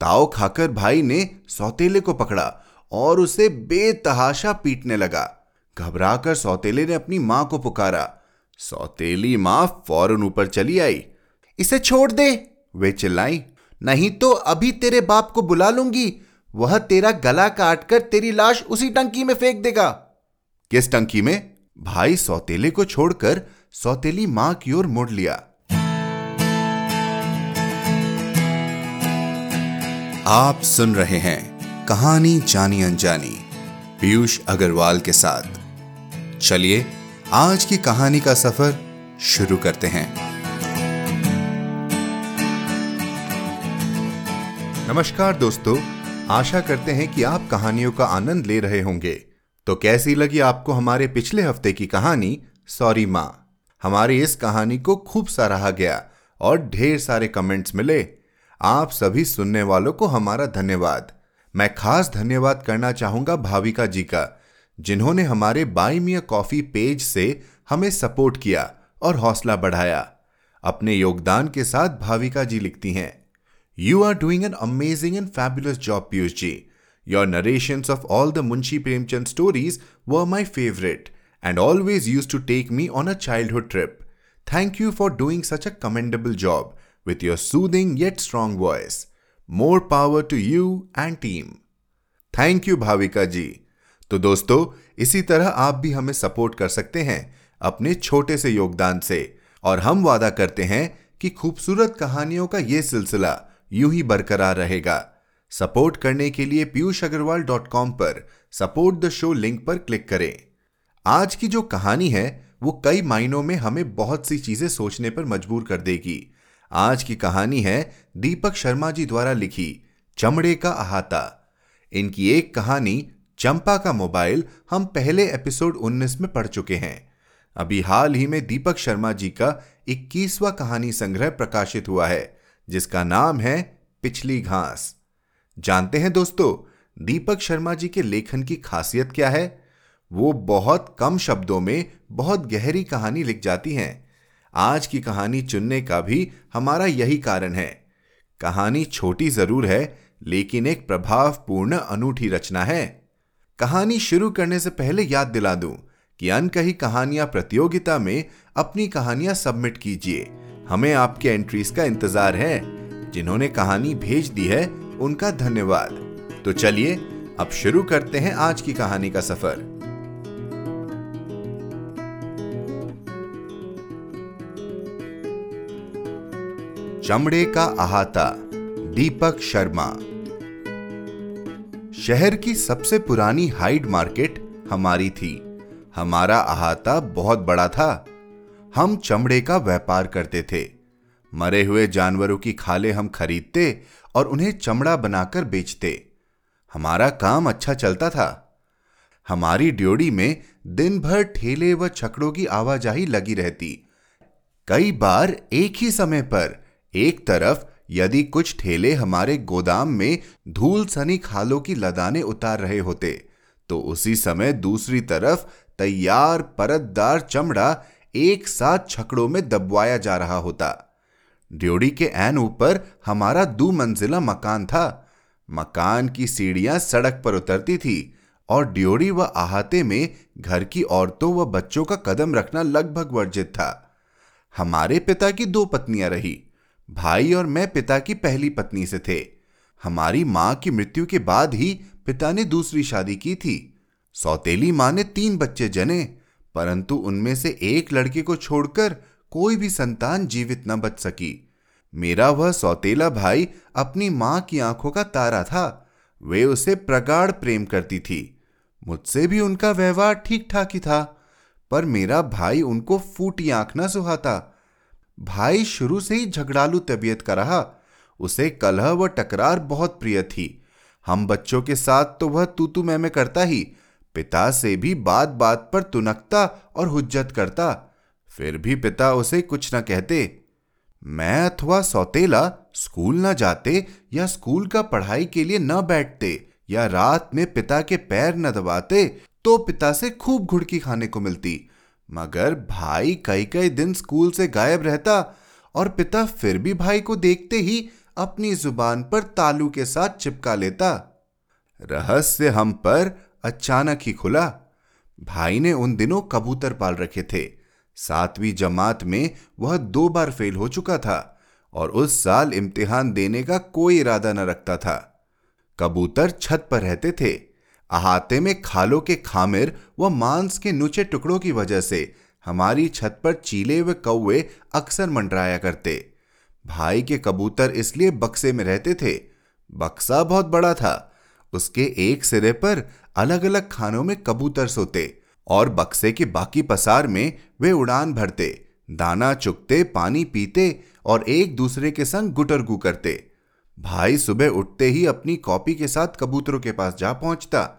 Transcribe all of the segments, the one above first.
ताव खाकर भाई ने सौतेले को पकड़ा और उसे बेतहाशा पीटने लगा। घबराकर सौतेले ने अपनी माँ को पुकारा। सौतेली माँ फ़ौरन ऊपर चली आई। इसे छोड़ दे, वे चिल्लाई। नहीं तो अभी तेरे बाप को बुला लूँगी। वह तेरा गला काटकर तेरी लाश उसी टंकी में फेंक देगा। किस टंकी में? भाई सौतेले को छोड़कर सौतेली माँ की ओर मुड़ लिया। आप सुन रहे हैं कहानी जानी अनजानी पीयूष अग्रवाल के साथ। चलिए, आज की कहानी का सफ़र शुरू करते हैं। नमस्कार दोस्तों, आशा करते हैं कि आप कहानियों का आनंद ले रहे होंगे। तो कैसी लगी आपको हमारे पिछले हफ़्ते की कहानी, सॉरी माँ? हमारी इस कहानी को खूब सराहा गया और ढेर सारे कमेंट्स मिले आप सभी सुनने वालों को हमारा धन्यवाद। मैं खास धन्यवाद करना चाहूँगा भाविका जी का, जिन्होंने हमारे बाई कॉफ़ी पेज से हमें सपोर्ट किया और हौसला बढ़ाया। अपने योगदान के साथ भाविका जी लिखती हैं you are doing an amazing and fabulous job Piyush ji. Your narrations of all the Munshi Premchand stories were my favourite and always used to take me on a childhood trip thank you for doing such a commendable job with your soothing yet strong voice. More power to you and team. Thank you Bhavika ji तो दोस्तों, इसी तरह आप भी हमें support कर सकते हैं अपने छोटे से योगदान से। और हम वादा करते हैं कि खूबसूरत कहानियों का यह सिलसिला यूँ ही बरकरार रहेगा। सपोर्ट करने के लिए पीयूष अग्रवाल डॉट कॉम पर सपोर्ट द शो लिंक पर क्लिक करें। आज की जो कहानी है, वो कई मायनों में हमें बहुत सी चीज़ें सोचने पर मजबूर कर देगी। आज की कहानी है दीपक शर्मा जी द्वारा लिखी, चमड़े का अहाता। इनकी एक कहानी, चंपा का मोबाइल, हम पहले एपिसोड 19 में पढ़ चुके हैं। अभी हाल ही में दीपक शर्मा जी का 21वां कहानी संग्रह प्रकाशित हुआ है, जिसका नाम है पिछली घास। जानते हैं दोस्तों, दीपक शर्मा जी के लेखन की खासियत क्या है? वो बहुत कम शब्दों में बहुत गहरी कहानी लिख जाती हैं। आज की कहानी चुनने का भी हमारा यही कारण है। कहानी छोटी ज़रूर है, लेकिन एक प्रभावपूर्ण अनूठी रचना है। कहानी शुरू करने से पहले याद दिला दूँ कि अनकही कहानियाँ प्रतियोगिता में अपनी कहानियाँ सबमिट कीजिए। हमें आपके एंट्रीज का इंतज़ार है। जिन्होंने कहानी भेज दी है, उनका धन्यवाद। तो चलिए, अब शुरू करते हैं आज की कहानी का सफ़र। चमड़े का अहाता, दीपक शर्मा। शहर की सबसे पुरानी हाइड मार्केट हमारी थी। हमारा अहाता बहुत बड़ा था। हम चमड़े का व्यापार करते थे। मरे हुए जानवरों की खाले हम खरीदते और उन्हें चमड़ा बनाकर बेचते। हमारा काम अच्छा चलता था। हमारी ड्योड़ी में दिन भर ठेले व छकड़ों की आवाजाही लगी रहती। कई बार एक ही समय पर एक तरफ़, यदि कुछ ठेले हमारे गोदाम में धूल सनी खालों की लदाने उतार रहे होते तो उसी समय दूसरी तरफ़ तैयार परतदार चमड़ा एक साथ छकड़ों में दबवाया जा रहा होता। ड्योड़ी के एन ऊपर हमारा दो मंजिला मकान था। मकान की सीढ़ियाँ सड़क पर उतरती थी और ड्योड़ी व आहाते में घर की औरतों व बच्चों का कदम रखना लगभग वर्जित था। हमारे पिता की दो पत्नियाँ रही। भाई और मैं पिता की पहली पत्नी से थे। हमारी माँ की मृत्यु के बाद ही पिता ने दूसरी शादी की थी। सौतेली माँ ने तीन बच्चे जने, परंतु उनमें से एक लड़के को छोड़कर कोई भी संतान जीवित न बच सकी। मेरा वह सौतेला भाई अपनी माँ की आँखों का तारा था। वे उसे प्रगाढ़ प्रेम करती थी। मुझसे भी उनका व्यवहार ठीक ठाक ही था, पर मेरा भाई उनको फूटी आँख न सुहाता। भाई शुरू से ही झगड़ालू तबीयत का रहा। उसे कलह व टकरार बहुत प्रिय थी। हम बच्चों के साथ तो वह तू तू मैं करता ही, पिता से भी बात बात पर तुनकता और हुज्जत करता। फिर भी पिता उसे कुछ न कहते। मैं अथवा सौतेला स्कूल न जाते या स्कूल का पढ़ाई के लिए न बैठते या रात में पिता के पैर न दबाते तो पिता से खूब घुड़की खाने को मिलती। मगर भाई कई कई दिन स्कूल से गायब रहता और पिता फिर भी भाई को देखते ही अपनी ज़ुबान पर तालू के साथ चिपका लेता। रहस्य हम पर अचानक ही खुला। भाई ने उन दिनों कबूतर पाल रखे थे। सातवीं जमात में वह दो बार फेल हो चुका था और उस साल इम्तिहान देने का कोई इरादा न रखता था। कबूतर छत पर रहते थे। अहाते में खालों के खामिर व मांस के नुचे टुकड़ों की वजह से हमारी छत पर चीले व कौवे अक्सर मंडराया करते। भाई के कबूतर इसलिए बक्से में रहते थे। बक्सा बहुत बड़ा था। उसके एक सिरे पर अलग अलग खानों में कबूतर सोते और बक्से के बाकी पसार में वे उड़ान भरते, दाना चुगते, पानी पीते और एक दूसरे के संग गुटरगु करते। भाई सुबह उठते ही अपनी कॉपी के साथ कबूतरों के पास जा पहुँचता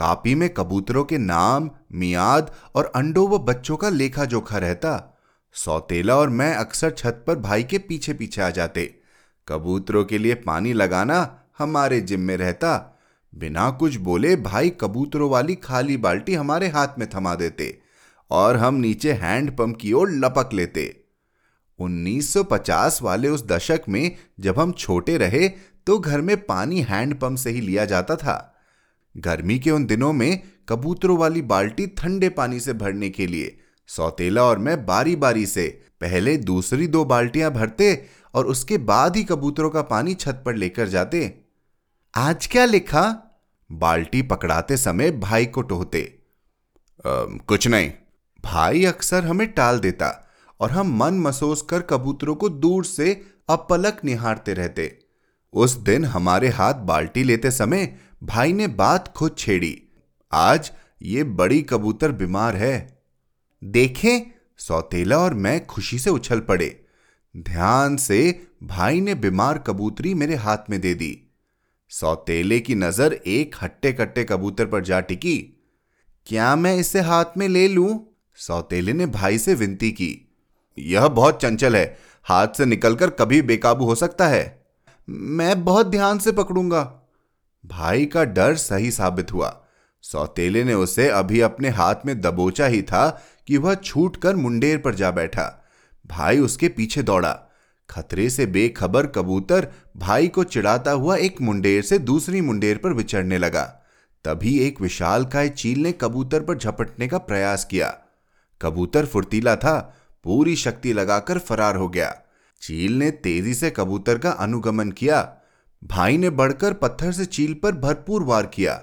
कापी में कबूतरों के नाम, मियाद और अंडों व बच्चों का लेखा जोखा रहता। सौतेला और मैं अक्सर छत पर भाई के पीछे पीछे आ जाते। कबूतरों के लिए पानी लगाना हमारे जिम्मे रहता। बिना कुछ बोले भाई कबूतरों वाली खाली बाल्टी हमारे हाथ में थमा देते और हम नीचे हैंडपंप की ओर लपक लेते। 1950 वाले उस दशक में जब हम छोटे रहे तो घर में पानी हैंडपंप से ही लिया जाता था। गर्मी के उन दिनों में कबूतरों वाली बाल्टी ठंडे पानी से भरने के लिए। सौतेला और मैं बारी बारी से, पहले दूसरी दो बाल्टियाँ भरते और उसके बाद ही कबूतरों का पानी छत पर लेकर जाते। आज क्या लिखा? बाल्टी पकड़ाते समय भाई को टोहते। कुछ नहीं। भाई अक्सर हमें टाल देता और हम मन मसोस कर कबूतरों को दूर से अपलक निहारते रहते। उस दिन हमारे हाथ बाल्टी लेते समय भाई ने बात खुद छेड़ी। आज ये बड़ी कबूतर बीमार है। देखें, सौतेला और मैं खुशी से उछल पड़े। ध्यान से भाई ने बीमार कबूतरी मेरे हाथ में दे दी। सौतेले की नज़र एक हट्टे कट्टे कबूतर पर जा टिकी। क्या मैं इसे हाथ में ले लूँ? सौतेले ने भाई से विनती की। यह बहुत चंचल है। हाथ से निकलकर कभी बेकाबू हो सकता है। मैं बहुत ध्यान से पकड़ूँगा। भाई का डर सही साबित हुआ। सौतेले ने उसे अभी अपने हाथ में दबोचा ही था कि वह छूट कर मुंडेर पर जा बैठा। भाई उसके पीछे दौड़ा। खतरे से बेखबर कबूतर भाई को चिढ़ाता हुआ एक मुंडेर से दूसरी मुंडेर पर विचरने लगा। तभी एक विशाल काय चील ने कबूतर पर झपटने का प्रयास किया। कबूतर फुर्तीला था, पूरी शक्ति लगाकर फरार हो गया। चील ने तेज़ी से कबूतर का अनुगमन किया। भाई ने बढ़कर पत्थर से चील पर भरपूर वार किया,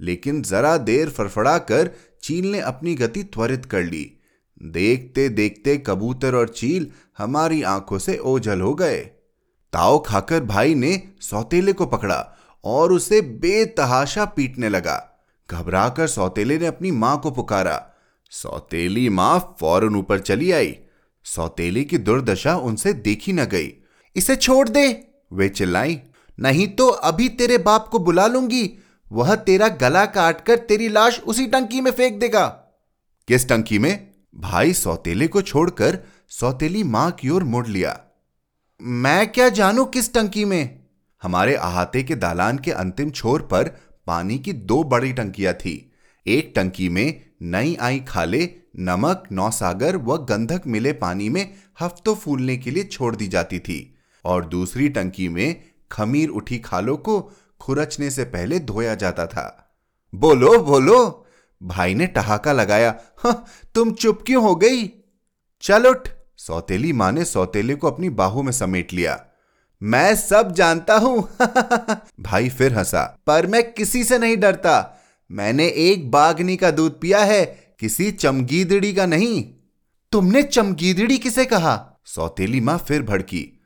लेकिन जरा देर फड़फड़ा कर चील ने अपनी गति त्वरित कर ली। देखते देखते कबूतर और चील हमारी आँखों से ओझल हो गए। ताव खाकर भाई ने सौतेले को पकड़ा और उसे बेतहाशा पीटने लगा। घबराकर सौतेले ने अपनी माँ को पुकारा। सौतेली माँ फ़ौरन ऊपर चली आई। सौतेली की दुर्दशा उनसे देखी न गई। इसे छोड़ दे! वे चिल्लाई। नहीं तो अभी तेरे बाप को बुला लूँगी। वह तेरा गला काटकर तेरी लाश उसी टंकी में फेंक देगा। किस टंकी में? भाई सौतेले को छोड़कर सौतेली माँ की ओर मुड़ लिया। मैं क्या जानू किस टंकी में? हमारे अहाते के दालान के अंतिम छोर पर पानी की दो बड़ी टंकियाँ थी। एक टंकी में नई आई खाले, नमक, नौसागर व गंधक मिले पानी में हफ्तों फूलने के लिए छोड़ दी जाती थी। और दूसरी टंकी में खमीर उठी खालों को खुरचने से पहले धोया जाता था। बोलो बोलो। भाई ने ठहाका लगाया हाँ, तुम चुप क्यों हो गई? चल उठ। सौतेली माँ ने सौतेले को अपनी बाहू में समेट लिया। मैं सब जानता हूँ। भाई फिर हंसा। पर मैं किसी से नहीं डरता। मैंने एक बागनी का दूध पिया है किसी चमगीदड़ी का नहीं। तुमने चमगीदड़ी किसे कहा? सौतेली माँ फिर भड़की।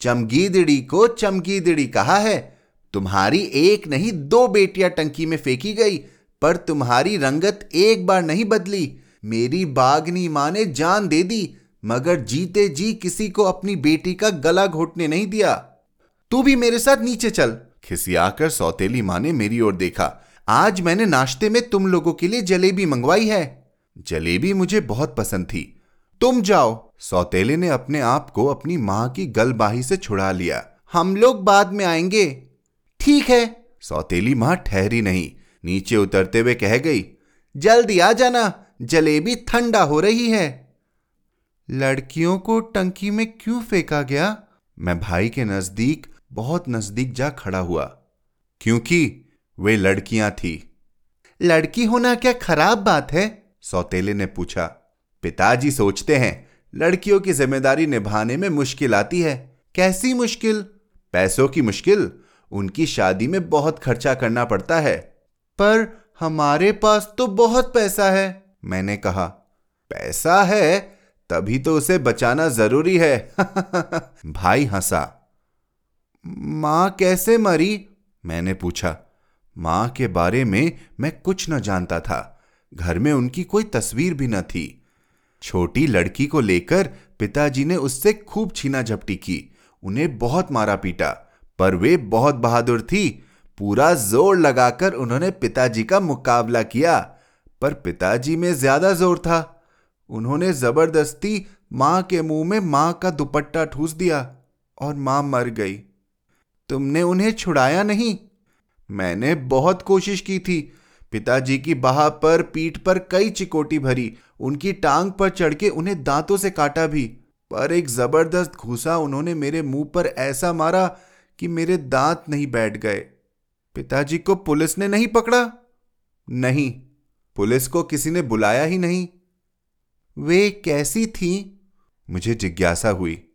चमगीदड़ी को चमगीदड़ी कहा है। तुम्हारी एक नहीं, दो बेटियाँ टंकी में फेंकी गई, पर तुम्हारी रंगत एक बार नहीं बदली। मेरी बागनी माँ ने जान दे दी, मगर जीते जी किसी को अपनी बेटी का गला घोटने नहीं दिया। तू भी मेरे साथ नीचे चल। खिसियाकर सौतेली माँ ने मेरी ओर देखा। आज मैंने नाश्ते में तुम लोगों के लिए जलेबी मंगवाई है। जलेबी मुझे बहुत पसंद थी। तुम जाओ। सौतेले ने अपने आप को अपनी माँ की गलबाही से छुड़ा लिया। हम लोग बाद में आएँगे। ठीक है। सौतेली माँ ठहरी नहीं। नीचे उतरते हुए कह गई जल्दी आ जाना। जलेबी ठंडा हो रही है। लड़कियों को टंकी में क्यों फेंका गया? मैं भाई के नज़दीक बहुत नज़दीक जा खड़ा हुआ। क्योंकि वे लड़कियाँ थी। लड़की होना क्या खराब बात है? सौतेले ने पूछा पिताजी सोचते हैं, लड़कियों की ज़िम्मेदारी निभाने में मुश्किल आती है। कैसी मुश्किल? पैसों की मुश्किल? उनकी शादी में बहुत खर्चा करना पड़ता है। पर हमारे पास तो बहुत पैसा है, मैंने कहा। पैसा है, तभी तो उसे बचाना ज़रूरी है। भाई हंसा। माँ कैसे मरी? मैंने पूछा। माँ के बारे में मैं कुछ न जानता था। घर में उनकी कोई तस्वीर भी न थी। छोटी लड़की को लेकर पिताजी ने उससे खूब छीना झपटी की। उन्हें बहुत मारा पीटा, पर वे बहुत बहादुर थी। पूरा ज़ोर लगाकर उन्होंने पिताजी का मुकाबला किया, पर पिताजी में ज़्यादा ज़ोर था। उन्होंने ज़बरदस्ती माँ के मुँह में माँ का दुपट्टा ठूस दिया और माँ मर गई। तुमने उन्हें छुड़ाया नहीं? मैंने बहुत कोशिश की थी। पिताजी की बाह पर, पीठ पर कई चिकोटी भरी उनकी टांग पर चढ़ के उन्हें दांतों से काटा भी। पर एक ज़बरदस्त घूसा उन्होंने मेरे मुँह पर ऐसा मारा कि मेरे दांत नहीं बैठ गए। पिताजी को पुलिस ने नहीं पकड़ा? नहीं। पुलिस को किसी ने बुलाया ही नहीं। वे कैसी थी? मुझे जिज्ञासा हुई।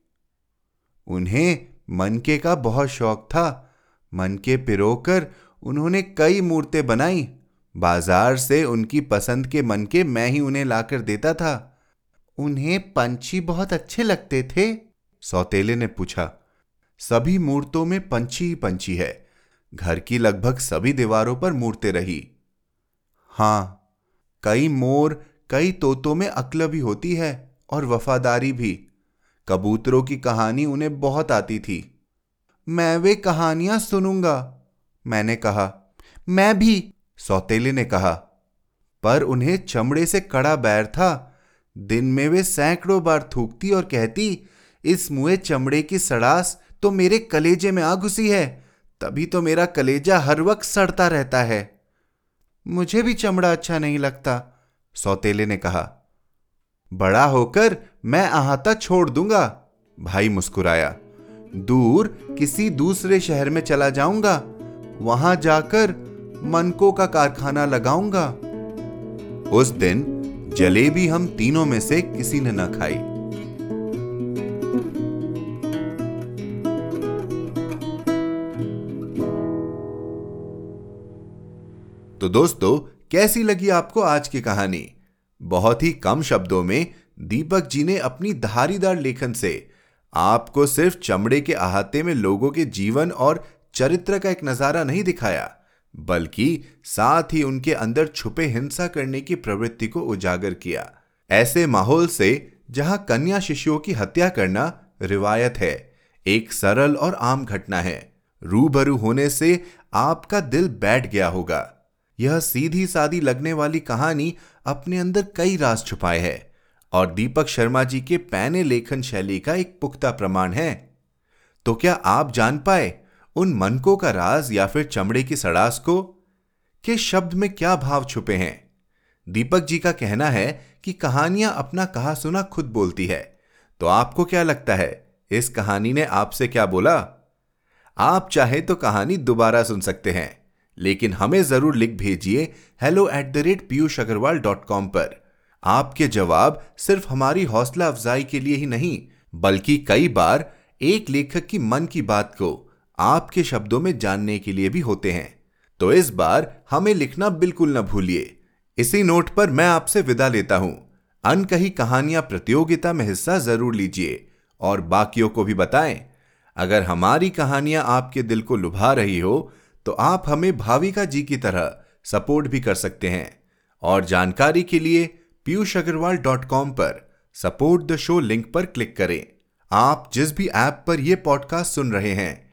उन्हें मनके का बहुत शौक था। मनके पिरोकर उन्होंने कई मूर्तें बनाई। बाज़ार से उनकी पसंद के मन के मैं ही उन्हें लाकर देता था। उन्हें पंछी बहुत अच्छे लगते थे, सौतेले ने पूछा। सभी मूर्तों में पंछी ही पंछी है। घर की लगभग सभी दीवारों पर मूर्तें रही। हाँ, कई मोर, कई तोतों में अक्ल भी होती है और वफादारी भी। कबूतरों की कहानी उन्हें बहुत आती थी। मैं वे कहानियाँ सुनूँगा, मैंने कहा। मैं भी सौतेले ने कहा, पर उन्हें चमड़े से कड़ा बैर था। दिन में वे सैकड़ों बार थूकती और कहती, इस मुए चमड़े की सड़ास तो मेरे कलेजे में आ घुसी है। तभी तो मेरा कलेजा हर वक्त सड़ता रहता है। मुझे भी चमड़ा अच्छा नहीं लगता। सौतेले ने कहा, बड़ा होकर मैं अहाता छोड़ दूँगा। भाई मुस्कुराया, दूर किसी दूसरे शहर में चला जाऊँगा। वहाँ जाकर मनकों का कारखाना लगाऊँगा। उस दिन जलेबी हम तीनों में से किसी ने न खाई। तो दोस्तों, कैसी लगी आपको आज की कहानी? बहुत ही कम शब्दों में दीपक जी ने अपनी धारीदार लेखन से आपको सिर्फ़ चमड़े के अहाते में लोगों के जीवन और चरित्र का एक नज़ारा नहीं दिखाया। बल्कि साथ ही उनके अंदर छुपे हिंसा करने की प्रवृत्ति को उजागर किया। ऐसे माहौल से जहाँ कन्या शिशुओं की हत्या करना रिवायत है, एक सरल और आम घटना है। रूबरू होने से आपका दिल बैठ गया होगा। यह सीधी सादी लगने वाली कहानी अपने अंदर कई राज छुपाए है और दीपक शर्मा जी के पैने लेखन शैली का एक पुख्ता प्रमाण है। तो क्या आप जान पाए उन मनकों का राज या फिर चमड़े की सड़ास को के शब्द में क्या भाव छुपे हैं? दीपक जी का कहना है कि कहानियाँ अपना कहा सुना खुद बोलती है। तो आपको क्या लगता है, इस कहानी ने आपसे क्या बोला? आप चाहे तो कहानी दोबारा सुन सकते हैं, लेकिन हमें ज़रूर लिख भेजिए hello at the rate Piyush Agarwal dot com पर। आपके जवाब सिर्फ़ हमारी हौसला अफजाई के लिए ही नहीं, बल्कि कई बार एक लेखक की मन की बात को आपके शब्दों में जानने के लिए भी होते हैं। तो इस बार हमें लिखना बिल्कुल न भूलिए। इसी नोट पर मैं आपसे विदा लेता हूँ। अनकही कहानियाँ प्रतियोगिता में हिस्सा ज़रूर लीजिए। और बाकियों को भी बताएँ, अगर हमारी कहानियाँ आपके दिल को लुभा रही हो तो आप हमें भाविका जी की तरह सपोर्ट भी कर सकते हैं। और जानकारी के लिए पीयूष अग्रवाल डॉट कॉम पर सपोर्ट द शो लिंक पर क्लिक करें। आप जिस भी ऐप पर यह पॉडकास्ट सुन रहे हैं